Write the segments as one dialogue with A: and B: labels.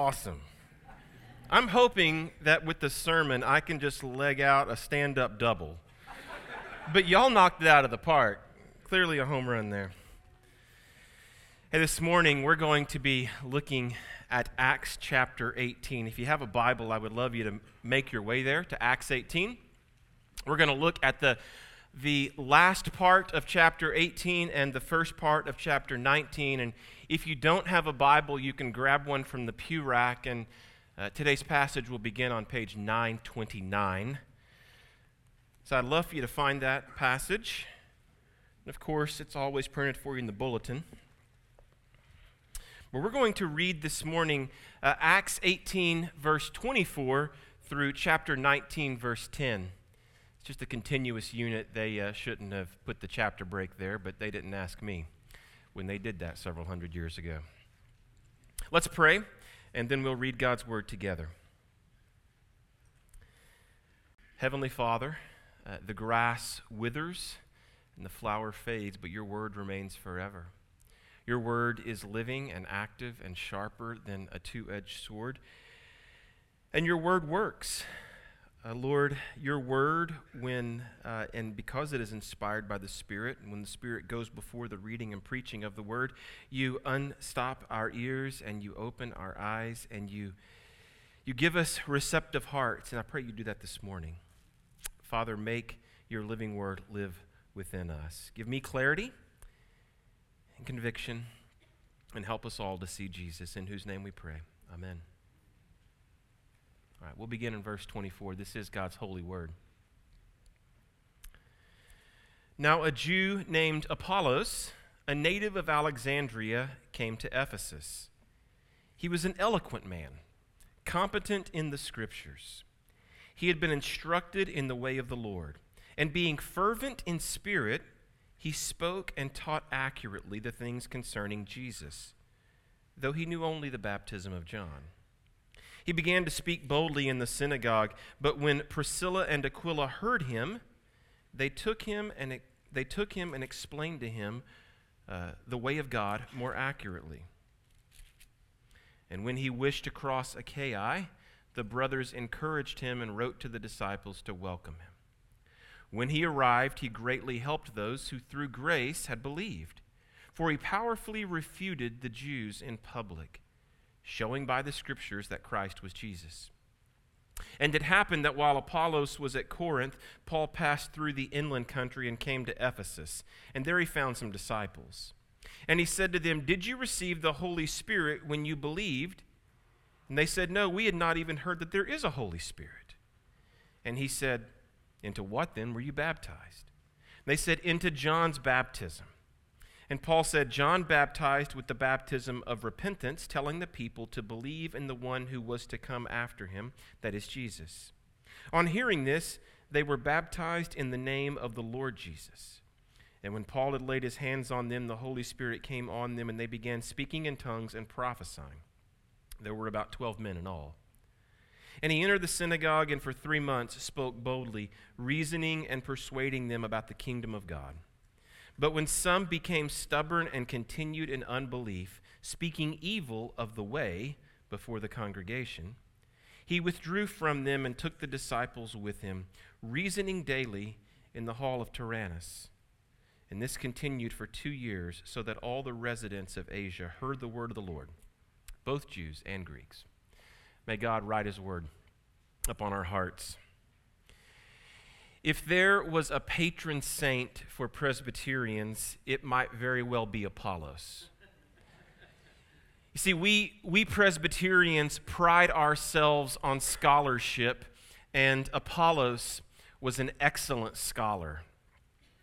A: awesome. I'm hoping that with the sermon, I can just leg out a stand up double. But y'all knocked it out of the park. Clearly a home run there. Hey, this morning we're going to be looking at Acts chapter 18. If you have a Bible, I would love you to make your way there to Acts 18. We're going to look at the the last part of chapter 18 and the first part of chapter 19. And if you don't have a Bible, you can grab one from the pew rack. And uh, today's passage will begin on page 929. So I'd love for you to find that passage. And of course, it's always printed for you in the bulletin. But we're going to read this morning uh, Acts 18, verse 24, through chapter 19, verse 10 just a continuous unit. They uh, shouldn't have put the chapter break there, but they didn't ask me when they did that several hundred years ago. Let's pray, and then we'll read God's word together. Heavenly Father, uh, the grass withers and the flower fades, but your word remains forever. Your word is living and active and sharper than a two edged sword. And your word works. Uh, Lord, your word, when uh, and because it is inspired by the Spirit, and when the Spirit goes before the reading and preaching of the word, you unstop our ears and you open our eyes and you you give us receptive hearts. And I pray you do that this morning. Father, make your living word live within us. Give me clarity and conviction, and help us all to see Jesus, in whose name we pray. Amen. All right, we'll begin in verse 24. This is God's holy word. Now, a Jew named Apollos, a native of Alexandria, came to Ephesus. He was an eloquent man, competent in the scriptures. He had been instructed in the way of the Lord, and being fervent in spirit, he spoke and taught accurately the things concerning Jesus, though he knew only the baptism of John. He began to speak boldly in the synagogue, but when Priscilla and Aquila heard him, they took him and they took him and explained to him uh, the way of God more accurately. And when he wished to cross Achaia, the brothers encouraged him and wrote to the disciples to welcome him. When he arrived, he greatly helped those who through grace had believed, for he powerfully refuted the Jews in public showing by the scriptures that Christ was Jesus. And it happened that while Apollos was at Corinth, Paul passed through the inland country and came to Ephesus. And there he found some disciples. And he said to them, Did you receive the Holy Spirit when you believed? And they said, No, we had not even heard that there is a Holy Spirit. And he said, Into what then were you baptized? And they said, Into John's baptism. And Paul said, John baptized with the baptism of repentance, telling the people to believe in the one who was to come after him, that is Jesus. On hearing this, they were baptized in the name of the Lord Jesus. And when Paul had laid his hands on them, the Holy Spirit came on them, and they began speaking in tongues and prophesying. There were about 12 men in all. And he entered the synagogue and for three months spoke boldly, reasoning and persuading them about the kingdom of God. But when some became stubborn and continued in unbelief, speaking evil of the way before the congregation, he withdrew from them and took the disciples with him, reasoning daily in the hall of Tyrannus. And this continued for two years, so that all the residents of Asia heard the word of the Lord, both Jews and Greeks. May God write his word upon our hearts. If there was a patron saint for Presbyterians, it might very well be Apollos. You see, we, we Presbyterians pride ourselves on scholarship, and Apollos was an excellent scholar.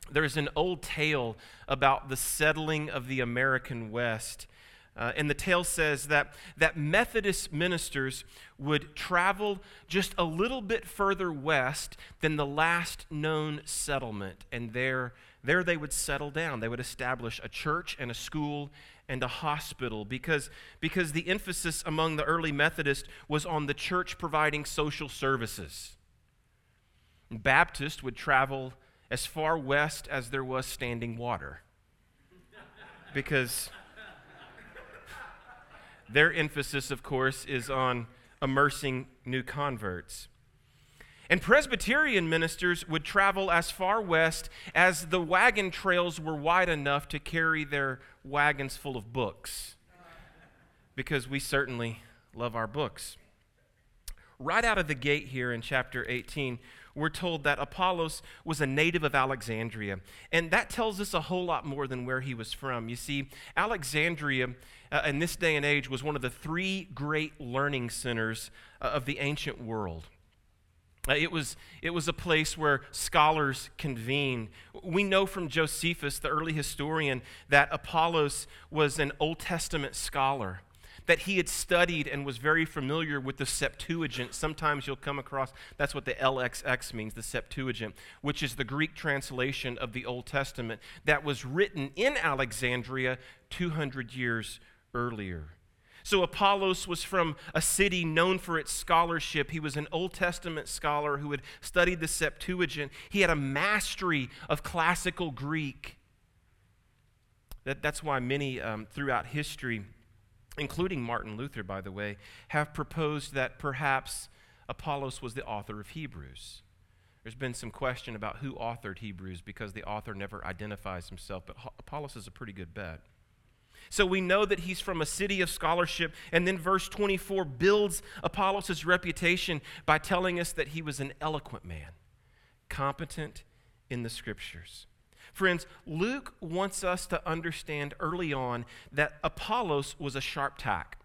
A: There's an old tale about the settling of the American West uh, and the tale says that, that Methodist ministers would travel just a little bit further west than the last known settlement. And there, there they would settle down. They would establish a church and a school and a hospital because, because the emphasis among the early Methodists was on the church providing social services. Baptist would travel as far west as there was standing water because Their emphasis, of course, is on immersing new converts. And Presbyterian ministers would travel as far west as the wagon trails were wide enough to carry their wagons full of books, because we certainly love our books. Right out of the gate here in chapter 18, we're told that Apollos was a native of Alexandria. And that tells us a whole lot more than where he was from. You see, Alexandria uh, in this day and age was one of the three great learning centers uh, of the ancient world. Uh, it, was, it was a place where scholars convened. We know from Josephus, the early historian, that Apollos was an Old Testament scholar that he had studied and was very familiar with the Septuagint. Sometimes you'll come across, that's what the LXX means, the Septuagint, which is the Greek translation of the Old Testament that was written in Alexandria 200 years earlier. So Apollos was from a city known for its scholarship. He was an Old Testament scholar who had studied the Septuagint. He had a mastery of classical Greek. That, that's why many um, throughout history including Martin Luther, by the way, have proposed that perhaps Apollos was the author of Hebrews. There's been some question about who authored Hebrews because the author never identifies himself, but Apollos is a pretty good bet. So we know that he's from a city of scholarship, and then verse 24 builds Apollos' reputation by telling us that he was an eloquent man, competent in the scriptures. Friends, Luke wants us to understand early on that Apollos was a sharp tack,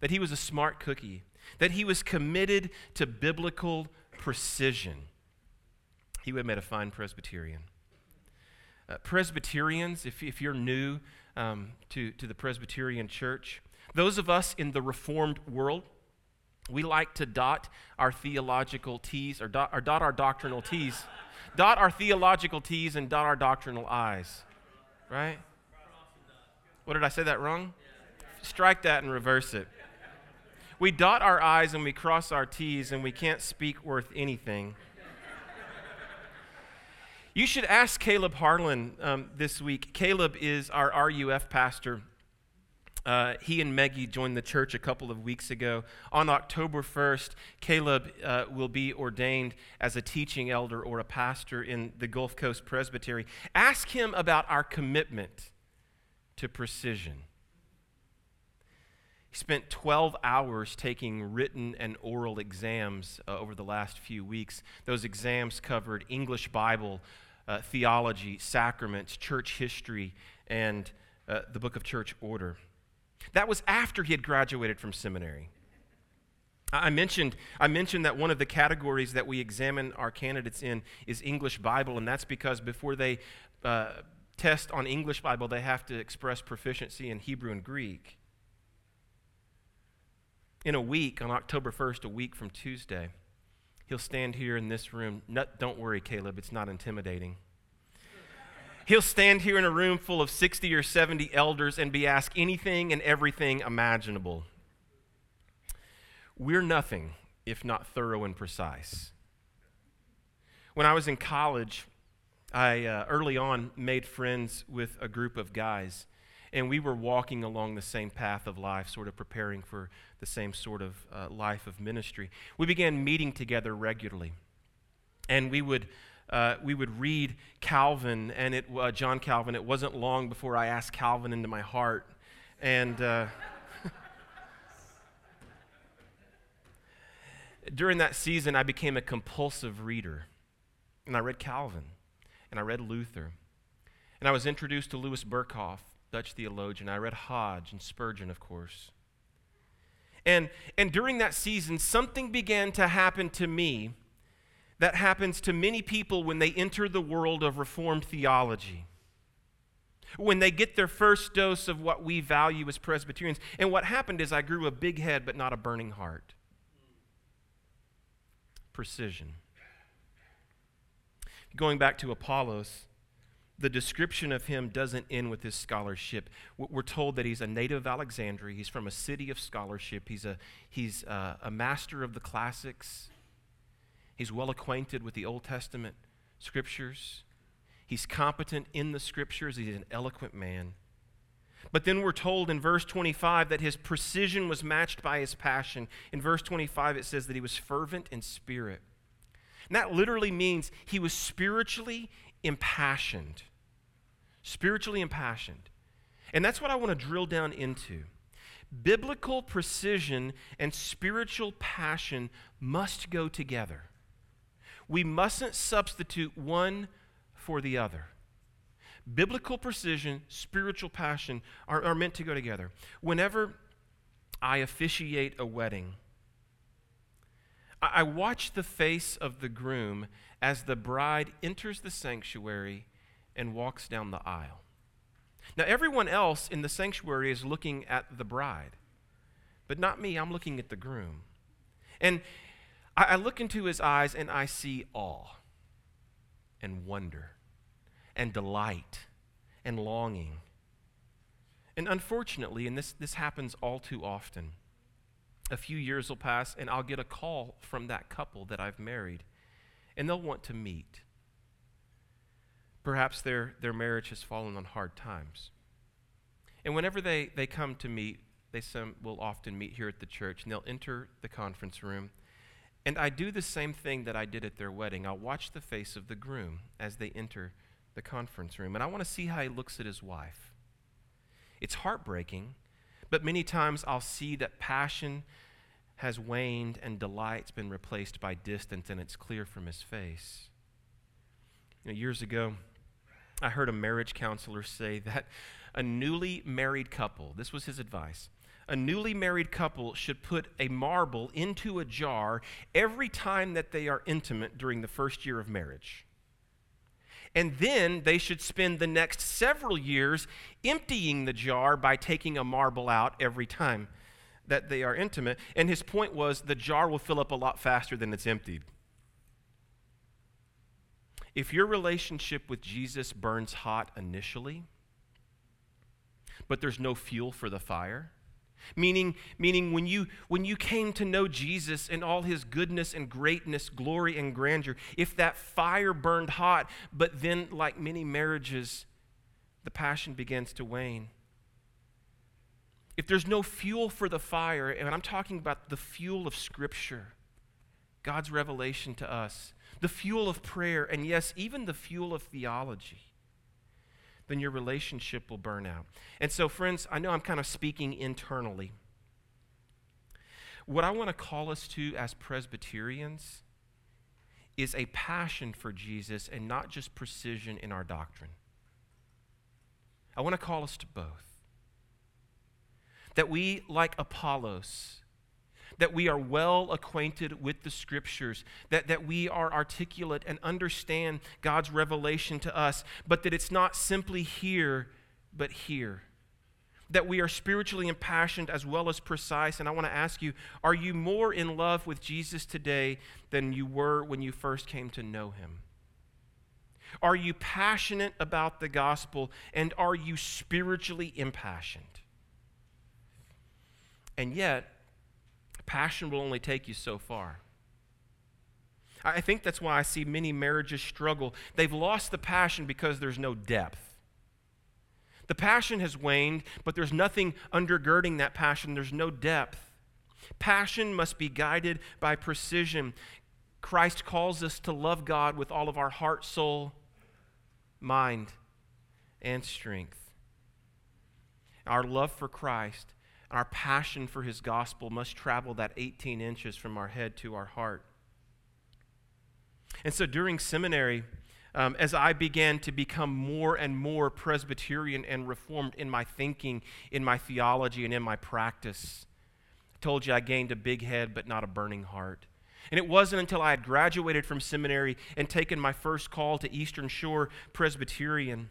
A: that he was a smart cookie, that he was committed to biblical precision. He would have made a fine Presbyterian. Uh, Presbyterians, if, if you're new um, to, to the Presbyterian church, those of us in the Reformed world, we like to dot our theological T's or dot, or dot our doctrinal T's dot our theological T's and dot our doctrinal I's. Right? What did I say that wrong? Strike that and reverse it. We dot our I's and we cross our T's and we can't speak worth anything. You should ask Caleb Harlan um, this week. Caleb is our RUF pastor uh, he and Meggie joined the church a couple of weeks ago. On October 1st, Caleb uh, will be ordained as a teaching elder or a pastor in the Gulf Coast Presbytery. Ask him about our commitment to precision. He spent 12 hours taking written and oral exams uh, over the last few weeks. Those exams covered English Bible, uh, theology, sacraments, church history, and uh, the book of church order. That was after he had graduated from seminary. I mentioned, I mentioned that one of the categories that we examine our candidates in is English Bible, and that's because before they uh, test on English Bible, they have to express proficiency in Hebrew and Greek. In a week, on October 1st, a week from Tuesday, he'll stand here in this room. don't worry, Caleb, it's not intimidating. He'll stand here in a room full of 60 or 70 elders and be asked anything and everything imaginable. We're nothing if not thorough and precise. When I was in college, I uh, early on made friends with a group of guys, and we were walking along the same path of life, sort of preparing for the same sort of uh, life of ministry. We began meeting together regularly, and we would uh, we would read Calvin and it, uh, John Calvin. It wasn't long before I asked Calvin into my heart. And uh, during that season, I became a compulsive reader. And I read Calvin, and I read Luther. And I was introduced to Louis Berkhof, Dutch theologian. I read Hodge and Spurgeon, of course. And, and during that season, something began to happen to me that happens to many people when they enter the world of Reformed theology. When they get their first dose of what we value as Presbyterians. And what happened is I grew a big head, but not a burning heart. Precision. Going back to Apollos, the description of him doesn't end with his scholarship. We're told that he's a native of Alexandria. He's from a city of scholarship. He's a, he's a, a master of the classics. He's well acquainted with the Old Testament scriptures. He's competent in the scriptures. He's an eloquent man. But then we're told in verse 25 that his precision was matched by his passion. In verse 25, it says that he was fervent in spirit. And that literally means he was spiritually impassioned. Spiritually impassioned. And that's what I want to drill down into. Biblical precision and spiritual passion must go together. We mustn't substitute one for the other. Biblical precision, spiritual passion are, are meant to go together. Whenever I officiate a wedding, I, I watch the face of the groom as the bride enters the sanctuary and walks down the aisle. Now, everyone else in the sanctuary is looking at the bride, but not me. I'm looking at the groom. And I, I look into his eyes and I see awe and wonder and delight and longing. And unfortunately, and this, this happens all too often, a few years will pass and I'll get a call from that couple that I've married, and they'll want to meet. Perhaps their, their marriage has fallen on hard times. And whenever they, they come to meet, they some, will often meet here at the church, and they'll enter the conference room. And I do the same thing that I did at their wedding. I'll watch the face of the groom as they enter the conference room, and I want to see how he looks at his wife. It's heartbreaking, but many times I'll see that passion has waned and delight's been replaced by distance, and it's clear from his face. You know, years ago, I heard a marriage counselor say that a newly married couple, this was his advice, a newly married couple should put a marble into a jar every time that they are intimate during the first year of marriage. And then they should spend the next several years emptying the jar by taking a marble out every time that they are intimate. And his point was the jar will fill up a lot faster than it's emptied. If your relationship with Jesus burns hot initially, but there's no fuel for the fire, meaning, meaning when, you, when you came to know Jesus and all his goodness and greatness, glory and grandeur, if that fire burned hot, but then, like many marriages, the passion begins to wane. If there's no fuel for the fire, and I'm talking about the fuel of Scripture, God's revelation to us, the fuel of prayer, and yes, even the fuel of theology, then your relationship will burn out. And so, friends, I know I'm kind of speaking internally. What I want to call us to as Presbyterians is a passion for Jesus and not just precision in our doctrine. I want to call us to both. That we, like Apollos, that we are well acquainted with the scriptures, that, that we are articulate and understand God's revelation to us, but that it's not simply here, but here. That we are spiritually impassioned as well as precise. And I want to ask you are you more in love with Jesus today than you were when you first came to know him? Are you passionate about the gospel and are you spiritually impassioned? And yet, Passion will only take you so far. I think that's why I see many marriages struggle. They've lost the passion because there's no depth. The passion has waned, but there's nothing undergirding that passion. There's no depth. Passion must be guided by precision. Christ calls us to love God with all of our heart, soul, mind, and strength. Our love for Christ our passion for his gospel must travel that 18 inches from our head to our heart. And so during seminary, um, as I began to become more and more Presbyterian and reformed in my thinking, in my theology, and in my practice, I told you I gained a big head but not a burning heart. And it wasn't until I had graduated from seminary and taken my first call to Eastern Shore Presbyterian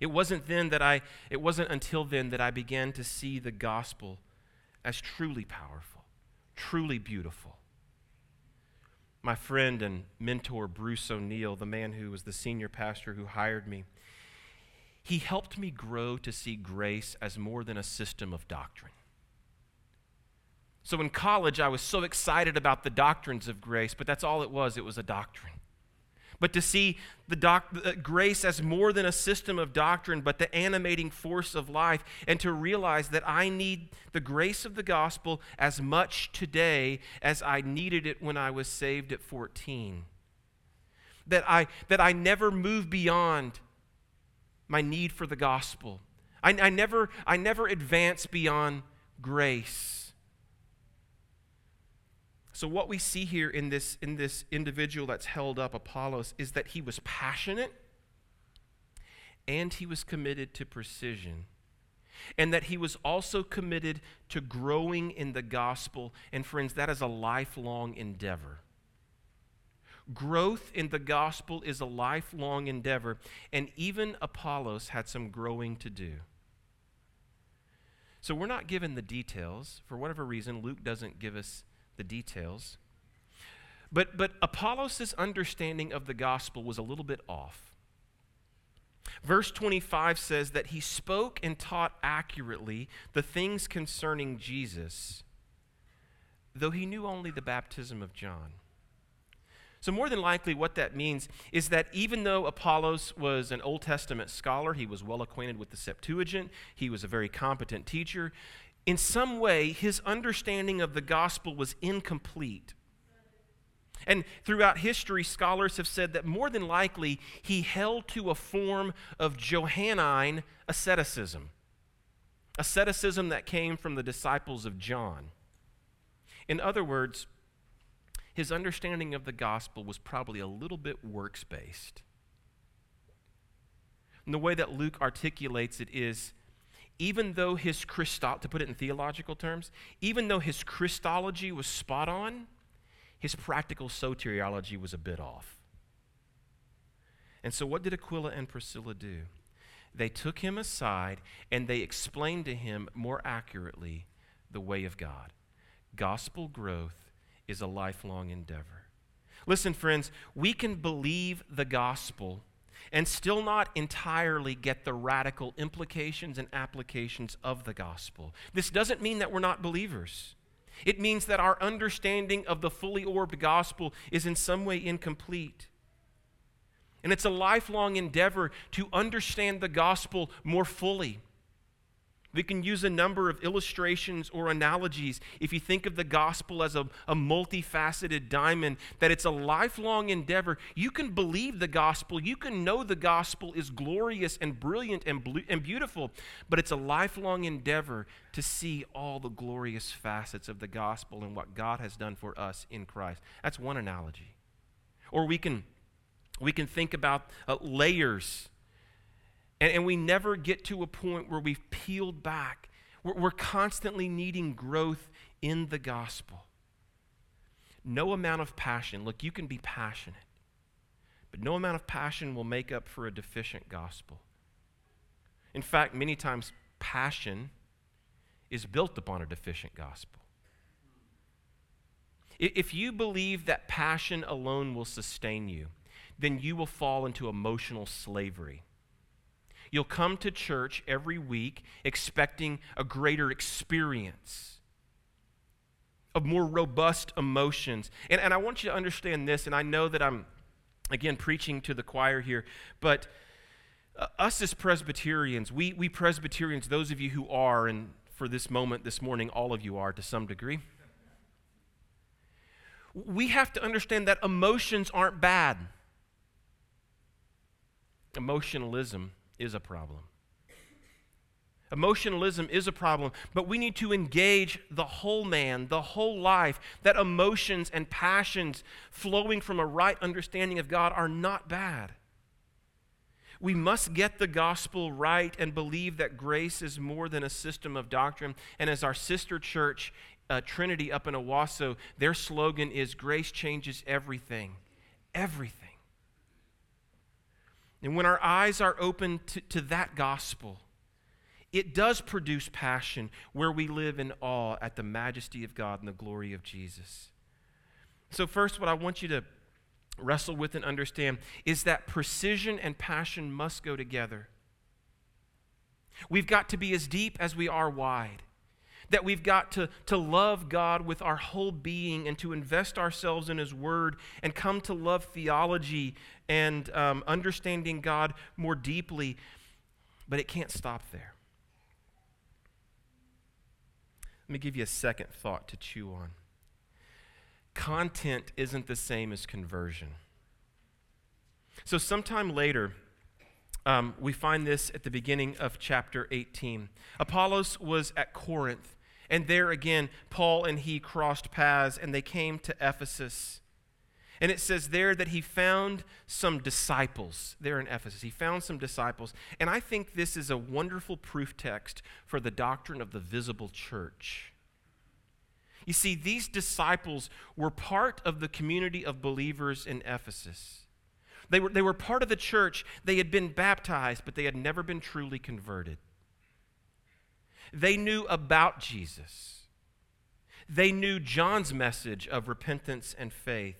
A: it wasn't then that I, it wasn't until then that I began to see the gospel as truly powerful, truly beautiful. My friend and mentor, Bruce O'Neill, the man who was the senior pastor who hired me, he helped me grow to see grace as more than a system of doctrine. So in college, I was so excited about the doctrines of grace, but that's all it was. It was a doctrine. But to see the doc- uh, grace as more than a system of doctrine, but the animating force of life, and to realize that I need the grace of the gospel as much today as I needed it when I was saved at 14. That I, that I never move beyond my need for the gospel. I, I, never, I never advance beyond grace. So, what we see here in this, in this individual that's held up, Apollos, is that he was passionate and he was committed to precision. And that he was also committed to growing in the gospel. And, friends, that is a lifelong endeavor. Growth in the gospel is a lifelong endeavor, and even Apollos had some growing to do. So, we're not given the details. For whatever reason, Luke doesn't give us the details. But, but Apollos' understanding of the gospel was a little bit off. Verse 25 says that he spoke and taught accurately the things concerning Jesus, though he knew only the baptism of John. So, more than likely, what that means is that even though Apollos was an Old Testament scholar, he was well acquainted with the Septuagint, he was a very competent teacher, in some way, his understanding of the gospel was incomplete. And throughout history, scholars have said that more than likely he held to a form of Johannine asceticism, asceticism that came from the disciples of John. In other words, his understanding of the gospel was probably a little bit works based. And the way that Luke articulates it is even though his Christo, to put it in theological terms, even though his Christology was spot on, his practical soteriology was a bit off. And so, what did Aquila and Priscilla do? They took him aside and they explained to him more accurately the way of God. Gospel growth is a lifelong endeavor. Listen, friends, we can believe the gospel and still not entirely get the radical implications and applications of the gospel. This doesn't mean that we're not believers. It means that our understanding of the fully orbed gospel is in some way incomplete. And it's a lifelong endeavor to understand the gospel more fully we can use a number of illustrations or analogies. If you think of the gospel as a, a multifaceted diamond, that it's a lifelong endeavor, you can believe the gospel. You can know the gospel is glorious and brilliant and, and beautiful, but it's a lifelong endeavor to see all the glorious facets of the gospel and what God has done for us in Christ. That's one analogy. Or we can, we can think about uh, layers and, and we never get to a point where we've peeled back. We're, we're constantly needing growth in the gospel. No amount of passion, look, you can be passionate, but no amount of passion will make up for a deficient gospel. In fact, many times passion is built upon a deficient gospel. If you believe that passion alone will sustain you, then you will fall into emotional slavery. You'll come to church every week expecting a greater experience of more robust emotions. And, and I want you to understand this, and I know that I'm, again, preaching to the choir here, but uh, us as Presbyterians, we, we Presbyterians, those of you who are, and for this moment this morning, all of you are to some degree, we have to understand that emotions aren't bad. Emotionalism is a problem. Emotionalism is a problem, but we need to engage the whole man, the whole life. That emotions and passions flowing from a right understanding of God are not bad. We must get the gospel right and believe that grace is more than a system of doctrine. And as our sister church, uh, Trinity up in Owasso, their slogan is Grace changes everything. Everything. And when our eyes are open to, to that gospel, it does produce passion where we live in awe at the majesty of God and the glory of Jesus. So, first, what I want you to wrestle with and understand is that precision and passion must go together. We've got to be as deep as we are wide. That we've got to, to love God with our whole being and to invest ourselves in His Word and come to love theology and um, understanding God more deeply. But it can't stop there. Let me give you a second thought to chew on. Content isn't the same as conversion. So, sometime later, um, we find this at the beginning of chapter 18. Apollos was at Corinth and there again, Paul and he crossed paths and they came to Ephesus. And it says there that he found some disciples there in Ephesus. He found some disciples. And I think this is a wonderful proof text for the doctrine of the visible church. You see, these disciples were part of the community of believers in Ephesus. They were, they were part of the church. They had been baptized, but they had never been truly converted. They knew about Jesus. They knew John's message of repentance and faith.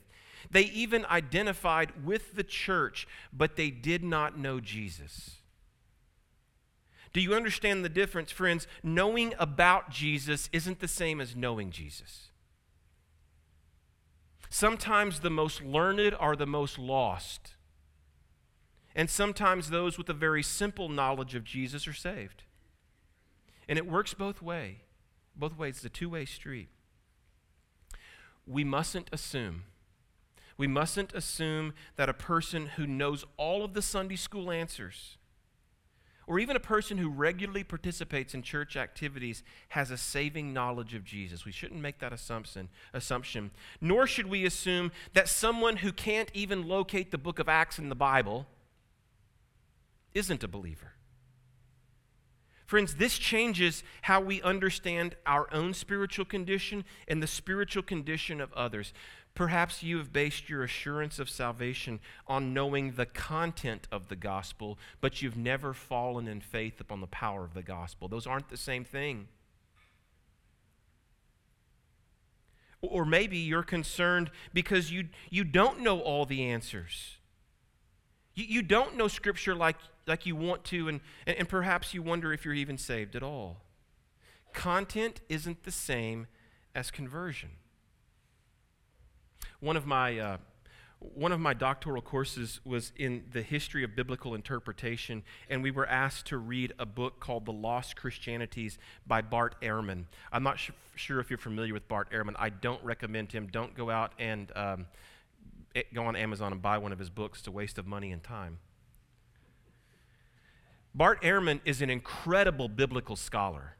A: They even identified with the church, but they did not know Jesus. Do you understand the difference, friends? Knowing about Jesus isn't the same as knowing Jesus. Sometimes the most learned are the most lost. And sometimes those with a very simple knowledge of Jesus are saved. And it works both way. Both ways. It's a two-way street. We mustn't assume. We mustn't assume that a person who knows all of the Sunday school answers, or even a person who regularly participates in church activities, has a saving knowledge of Jesus. We shouldn't make that assumption. Assumption. Nor should we assume that someone who can't even locate the book of Acts in the Bible isn't a believer. Friends, this changes how we understand our own spiritual condition and the spiritual condition of others. Perhaps you have based your assurance of salvation on knowing the content of the gospel, but you've never fallen in faith upon the power of the gospel. Those aren't the same thing. Or maybe you're concerned because you, you don't know all the answers. You, you don't know Scripture like, like you want to, and, and, perhaps you wonder if you're even saved at all. Content isn't the same as conversion. One of my uh, one of my doctoral courses was in the history of biblical interpretation, and we were asked to read a book called The Lost Christianities by Bart Ehrman. I'm not sh- sure if you're familiar with Bart Ehrman. I don't recommend him. Don't go out and um, go on Amazon and buy one of his books. It's a waste of money and time. Bart Ehrman is an incredible biblical scholar,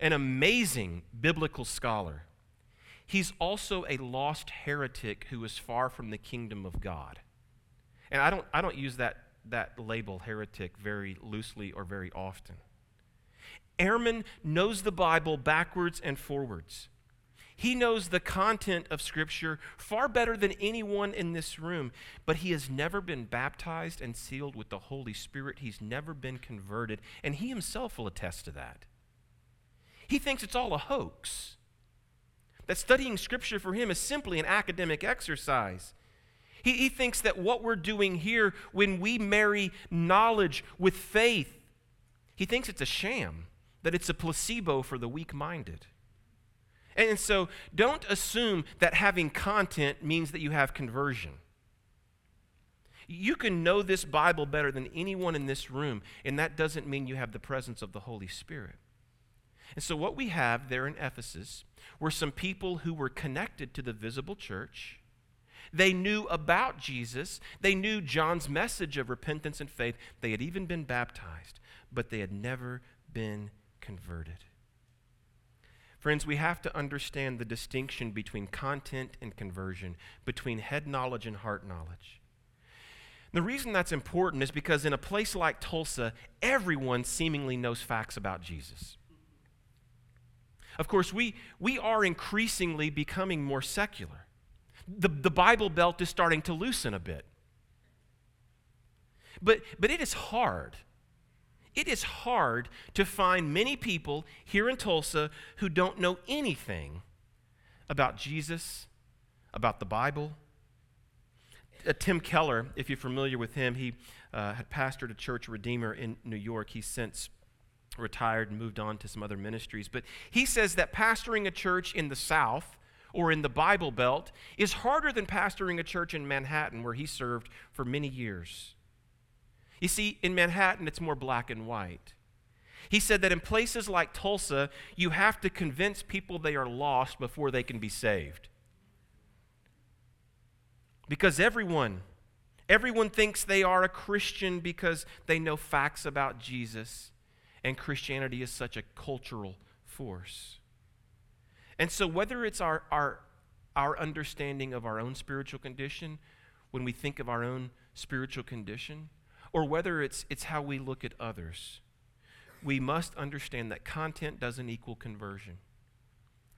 A: an amazing biblical scholar. He's also a lost heretic who is far from the kingdom of God. And I don't, I don't use that, that label, heretic, very loosely or very often. Ehrman knows the Bible backwards and forwards. He knows the content of Scripture far better than anyone in this room, but he has never been baptized and sealed with the Holy Spirit. He's never been converted, and he himself will attest to that. He thinks it's all a hoax, that studying Scripture for him is simply an academic exercise. He, he thinks that what we're doing here when we marry knowledge with faith, he thinks it's a sham, that it's a placebo for the weak minded. And so don't assume that having content means that you have conversion. You can know this Bible better than anyone in this room, and that doesn't mean you have the presence of the Holy Spirit. And so, what we have there in Ephesus were some people who were connected to the visible church. They knew about Jesus. They knew John's message of repentance and faith. They had even been baptized, but they had never been converted. Friends, we have to understand the distinction between content and conversion, between head knowledge and heart knowledge. The reason that's important is because in a place like Tulsa, everyone seemingly knows facts about Jesus. Of course, we, we are increasingly becoming more secular. The, the Bible Belt is starting to loosen a bit. But, but it is hard it is hard to find many people here in Tulsa who don't know anything about Jesus, about the Bible. Uh, Tim Keller, if you're familiar with him, he uh, had pastored a church Redeemer in New York. He's since retired and moved on to some other ministries. But he says that pastoring a church in the South or in the Bible Belt is harder than pastoring a church in Manhattan, where he served for many years. You see, in Manhattan, it's more black and white. He said that in places like Tulsa, you have to convince people they are lost before they can be saved. Because everyone, everyone thinks they are a Christian because they know facts about Jesus, and Christianity is such a cultural force. And so, whether it's our, our, our understanding of our own spiritual condition, when we think of our own spiritual condition, or whether it's, it's how we look at others, we must understand that content doesn't equal conversion.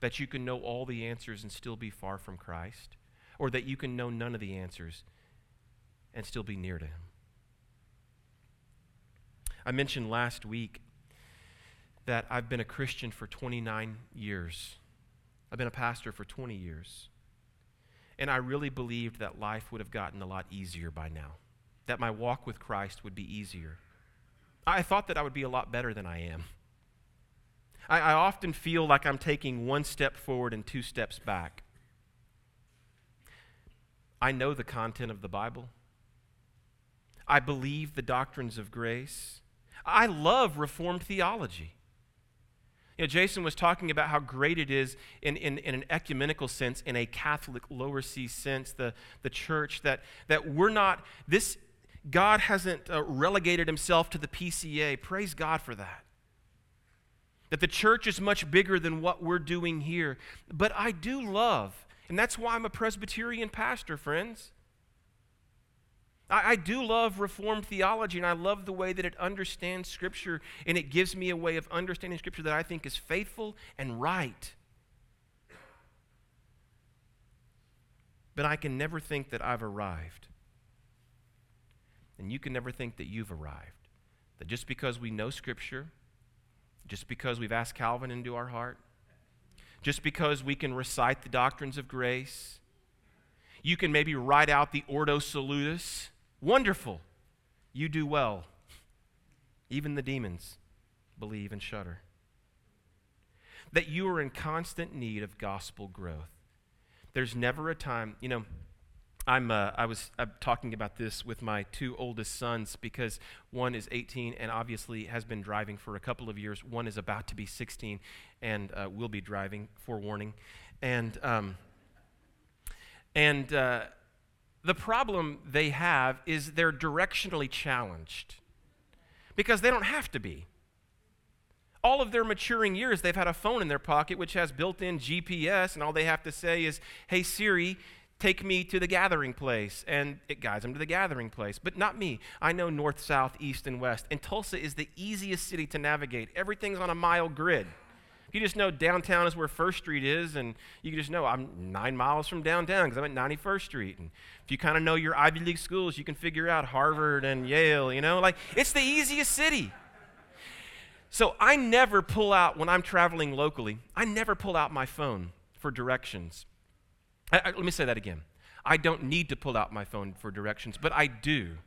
A: That you can know all the answers and still be far from Christ, or that you can know none of the answers and still be near to Him. I mentioned last week that I've been a Christian for 29 years. I've been a pastor for 20 years. And I really believed that life would have gotten a lot easier by now, that my walk with Christ would be easier. I thought that I would be a lot better than I am. I, I often feel like I'm taking one step forward and two steps back. I know the content of the Bible. I believe the doctrines of grace. I love Reformed theology. You know, Jason was talking about how great it is in, in, in an ecumenical sense, in a Catholic lower C sense, the, the church, that, that we're not, this, God hasn't uh, relegated himself to the PCA. Praise God for that. That the church is much bigger than what we're doing here. But I do love, and that's why I'm a Presbyterian pastor, friends. I, I do love Reformed theology, and I love the way that it understands Scripture, and it gives me a way of understanding Scripture that I think is faithful and right. But I can never think that I've arrived. And you can never think that you've arrived. That just because we know Scripture, just because we've asked Calvin into our heart, just because we can recite the doctrines of grace, you can maybe write out the Ordo Salutis, Wonderful. You do well. Even the demons believe and shudder. That you are in constant need of gospel growth. There's never a time, you know, I'm, uh, I was I'm talking about this with my two oldest sons because one is 18 and obviously has been driving for a couple of years. One is about to be 16 and uh, will be driving, forewarning. And, um, and, uh, the problem they have is they're directionally challenged because they don't have to be. All of their maturing years, they've had a phone in their pocket which has built in GPS, and all they have to say is, Hey Siri, take me to the gathering place. And it guides them to the gathering place. But not me. I know north, south, east, and west. And Tulsa is the easiest city to navigate. Everything's on a mile grid. You just know downtown is where First Street is, and you just know I'm nine miles from downtown because I'm at 91st Street. And if you kind of know your Ivy League schools, you can figure out Harvard and Yale, you know? Like, it's the easiest city. So I never pull out, when I'm traveling locally, I never pull out my phone for directions. I, I, let me say that again. I don't need to pull out my phone for directions, but I do.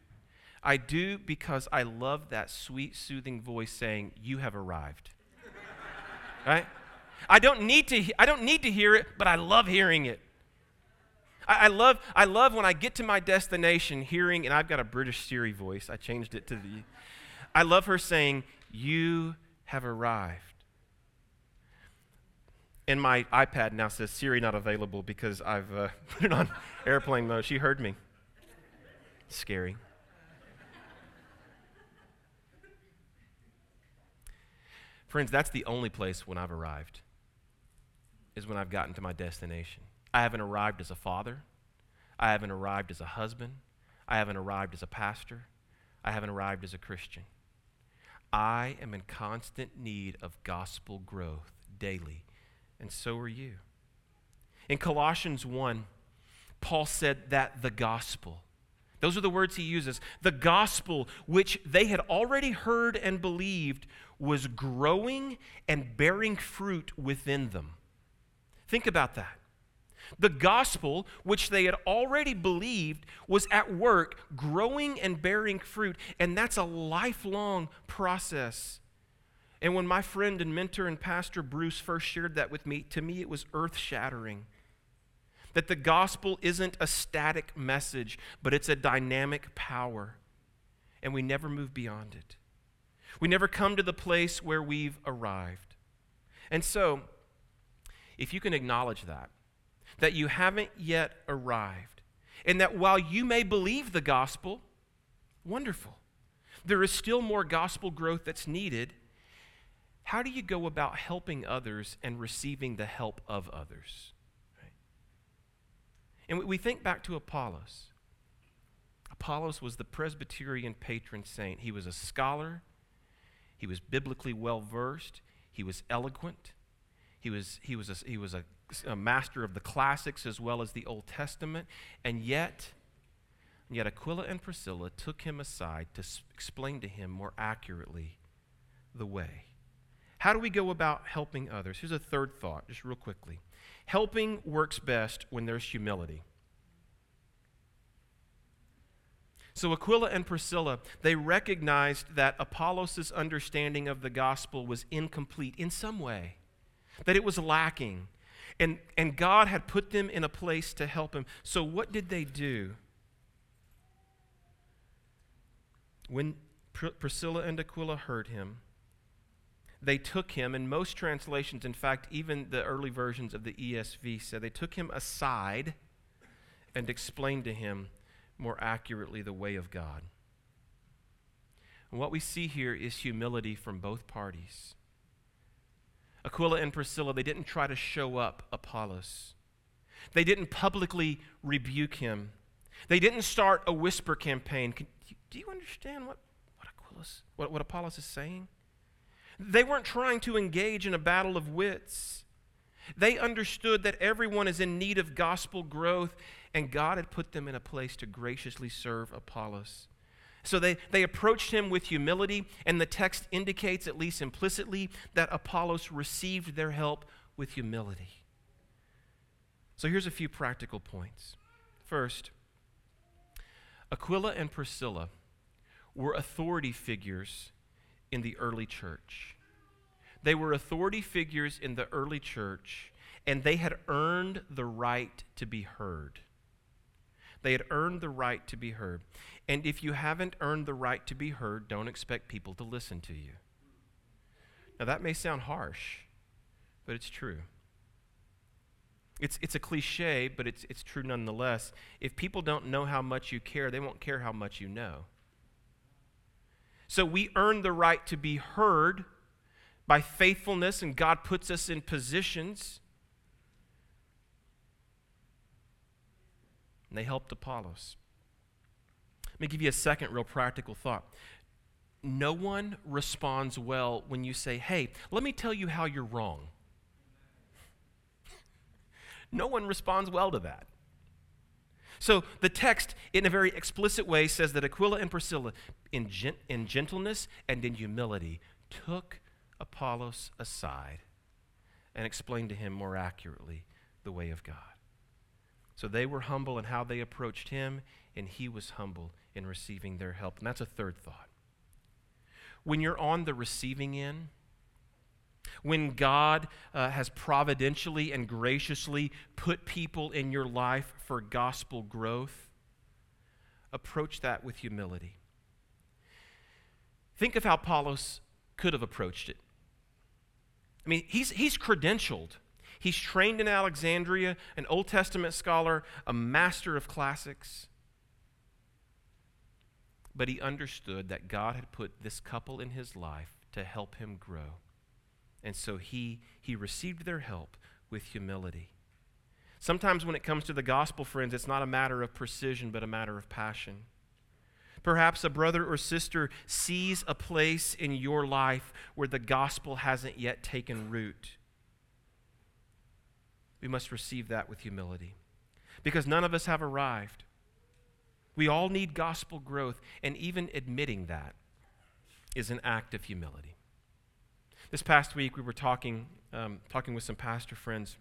A: I do because I love that sweet, soothing voice saying, You have arrived right? I don't need to, I don't need to hear it, but I love hearing it. I, I, love, I love when I get to my destination hearing, and I've got a British Siri voice. I changed it to the. I love her saying, You have arrived. And my iPad now says Siri not available because I've uh, put it on airplane mode. She heard me. Scary. Friends, that's the only place when I've arrived, is when I've gotten to my destination. I haven't arrived as a father. I haven't arrived as a husband. I haven't arrived as a pastor. I haven't arrived as a Christian. I am in constant need of gospel growth daily, and so are you. In Colossians 1, Paul said that the gospel, those are the words he uses, the gospel which they had already heard and believed was growing and bearing fruit within them. Think about that. The gospel, which they had already believed, was at work, growing and bearing fruit, and that's a lifelong process. And when my friend and mentor and pastor Bruce first shared that with me, to me it was earth shattering. That the gospel isn't a static message, but it's a dynamic power. And we never move beyond it. We never come to the place where we've arrived. And so, if you can acknowledge that, that you haven't yet arrived, and that while you may believe the gospel, wonderful, there is still more gospel growth that's needed. How do you go about helping others and receiving the help of others? Right? And we think back to Apollos. Apollos was the Presbyterian patron saint. He was a scholar, he was biblically well versed, he was eloquent, he was, he was, a, he was a, a master of the classics as well as the Old Testament, and yet, yet Aquila and Priscilla took him aside to explain to him more accurately the way. How do we go about helping others? Here's a third thought, just real quickly. Helping works best when there's humility. So Aquila and Priscilla, they recognized that Apollos' understanding of the gospel was incomplete in some way, that it was lacking. And, and God had put them in a place to help him. So what did they do? When Pr- Priscilla and Aquila heard him, they took him, and most translations, in fact, even the early versions of the ESV said they took him aside and explained to him more accurately the way of God. And what we see here is humility from both parties. Aquila and Priscilla, they didn't try to show up Apollos. They didn't publicly rebuke him. They didn't start a whisper campaign. Can, do you understand what, what, Aquilas, what, what Apollos is saying? They weren't trying to engage in a battle of wits. They understood that everyone is in need of gospel growth, and God had put them in a place to graciously serve Apollos. So they, they approached him with humility, and the text indicates, at least implicitly, that Apollos received their help with humility. So here's a few practical points. First, Aquila and Priscilla were authority figures in the early church. They were authority figures in the early church, and they had earned the right to be heard. They had earned the right to be heard. And if you haven't earned the right to be heard, don't expect people to listen to you. Now, that may sound harsh, but it's true. It's, it's a cliche, but it's, it's true nonetheless. If people don't know how much you care, they won't care how much you know. So we earn the right to be heard by faithfulness, and God puts us in positions. And they helped Apollos. Let me give you a second real practical thought. No one responds well when you say, hey, let me tell you how you're wrong. no one responds well to that. So the text, in a very explicit way, says that Aquila and Priscilla, in, gent- in gentleness and in humility, took Apollos aside and explained to him more accurately the way of God. So they were humble in how they approached him, and he was humble in receiving their help. And that's a third thought. When you're on the receiving end, when God uh, has providentially and graciously put people in your life for gospel growth, approach that with humility. Think of how Apollos could have approached it. I mean, he's, he's credentialed. He's trained in Alexandria, an Old Testament scholar, a master of classics. But he understood that God had put this couple in his life to help him grow. And so he, he received their help with humility. Sometimes when it comes to the gospel, friends, it's not a matter of precision, but a matter of passion. Perhaps a brother or sister sees a place in your life where the gospel hasn't yet taken root. We must receive that with humility because none of us have arrived. We all need gospel growth, and even admitting that is an act of humility. This past week, we were talking, um, talking with some pastor friends,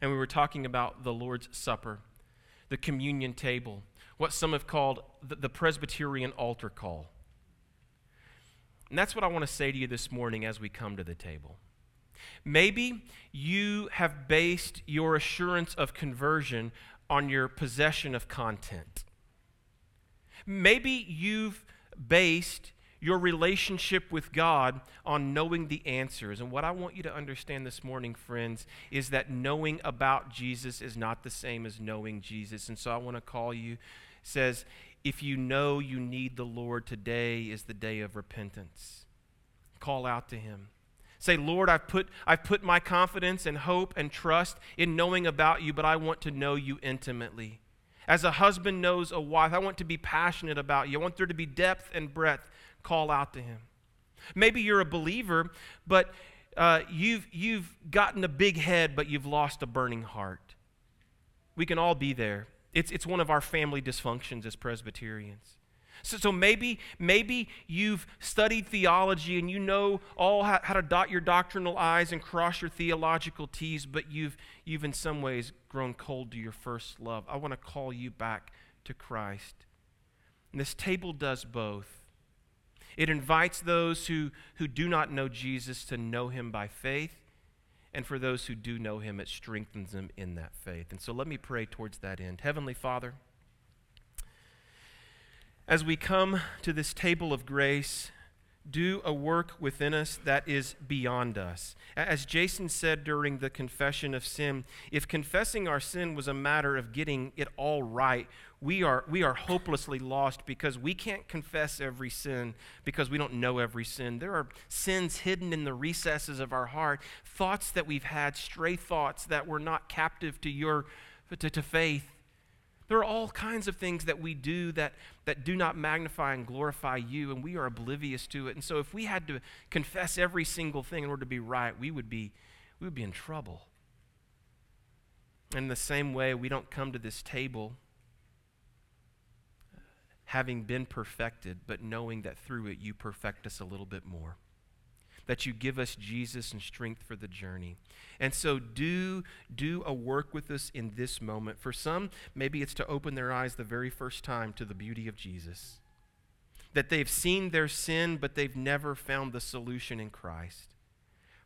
A: and we were talking about the Lord's Supper, the communion table, what some have called the, the Presbyterian altar call. And that's what I want to say to you this morning as we come to the table. Maybe you have based your assurance of conversion on your possession of content. Maybe you've based your relationship with God on knowing the answers. And what I want you to understand this morning, friends, is that knowing about Jesus is not the same as knowing Jesus. And so I want to call you says if you know you need the Lord, today is the day of repentance. Call out to him. Say, Lord, I've put, I've put my confidence and hope and trust in knowing about you, but I want to know you intimately. As a husband knows a wife, I want to be passionate about you. I want there to be depth and breadth call out to him. Maybe you're a believer, but uh, you've, you've gotten a big head, but you've lost a burning heart. We can all be there. It's, it's one of our family dysfunctions as Presbyterians. So, so maybe, maybe you've studied theology and you know all how, how to dot your doctrinal I's and cross your theological T's, but you've, you've in some ways grown cold to your first love. I want to call you back to Christ. And this table does both. It invites those who, who do not know Jesus to know him by faith. And for those who do know him, it strengthens them in that faith. And so let me pray towards that end. Heavenly Father, as we come to this table of grace, do a work within us that is beyond us. As Jason said during the confession of sin, if confessing our sin was a matter of getting it all right, we are, we are hopelessly lost because we can't confess every sin because we don't know every sin. There are sins hidden in the recesses of our heart, thoughts that we've had, stray thoughts that were not captive to your to, to faith. There are all kinds of things that we do that, that do not magnify and glorify you, and we are oblivious to it. And so if we had to confess every single thing in order to be right, we would be, we would be in trouble. In the same way, we don't come to this table having been perfected, but knowing that through it you perfect us a little bit more. That you give us Jesus and strength for the journey. And so do do a work with us in this moment. For some, maybe it's to open their eyes the very first time to the beauty of Jesus. That they've seen their sin, but they've never found the solution in Christ.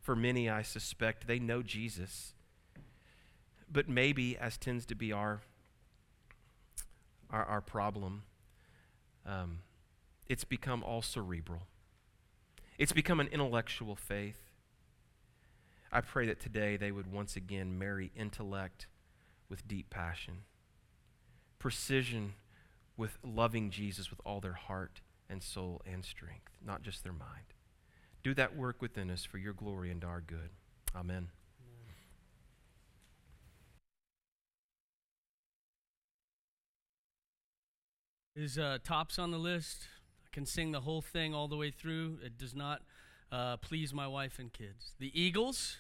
A: For many, I suspect, they know Jesus. But maybe, as tends to be our, our, our problem, um, it's become all cerebral. It's become an intellectual faith. I pray that today they would once again marry intellect with deep passion, precision with loving Jesus with all their heart and soul and strength, not just their mind. Do that work within us for your glory and our good. Amen.
B: Is uh, tops on the list? Can sing the whole thing all the way through. It does not uh, please my wife and kids. The Eagles.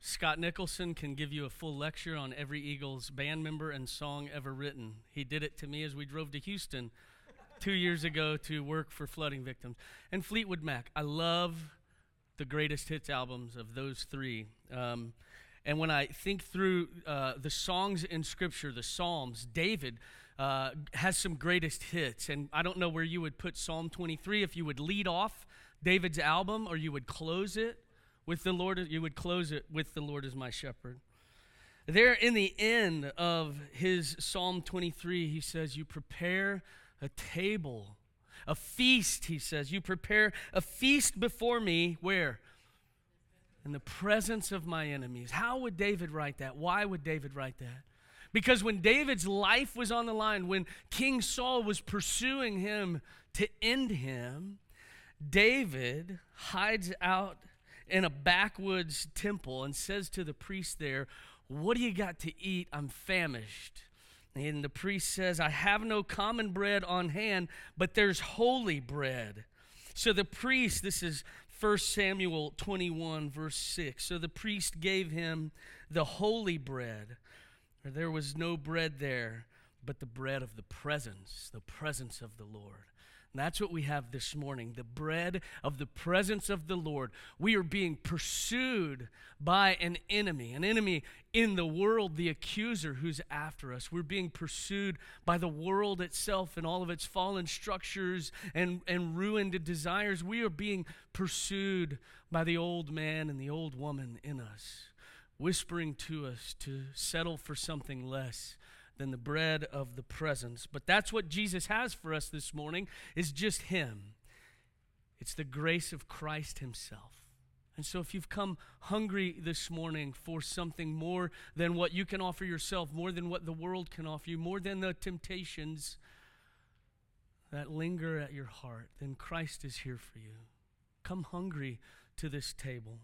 B: Scott Nicholson can give you a full lecture on every Eagles band member and song ever written. He did it to me as we drove to Houston two years ago to work for flooding victims. And Fleetwood Mac. I love the greatest hits albums of those three. Um, and when I think through uh, the songs in Scripture, the Psalms, David uh, has some greatest hits. And I don't know where you would put Psalm 23, if you would lead off David's album or you would close it with the Lord, you would close it with the Lord as my shepherd. There in the end of his Psalm 23, he says, You prepare a table, a feast, he says. You prepare a feast before me, where? In the presence of my enemies. How would David write that? Why would David write that? Because when David's life was on the line, when King Saul was pursuing him to end him, David hides out in a backwoods temple and says to the priest there, What do you got to eat? I'm famished. And the priest says, I have no common bread on hand, but there's holy bread. So the priest, this is 1 Samuel 21, verse 6. So the priest gave him the holy bread for there was no bread there, but the bread of the presence, the presence of the Lord. That's what we have this morning the bread of the presence of the Lord. We are being pursued by an enemy, an enemy in the world, the accuser who's after us. We're being pursued by the world itself and all of its fallen structures and, and ruined desires. We are being pursued by the old man and the old woman in us, whispering to us to settle for something less than the bread of the presence. But that's what Jesus has for us this morning is just him. It's the grace of Christ himself. And so if you've come hungry this morning for something more than what you can offer yourself, more than what the world can offer you, more than the temptations that linger at your heart, then Christ is here for you. Come hungry to this table.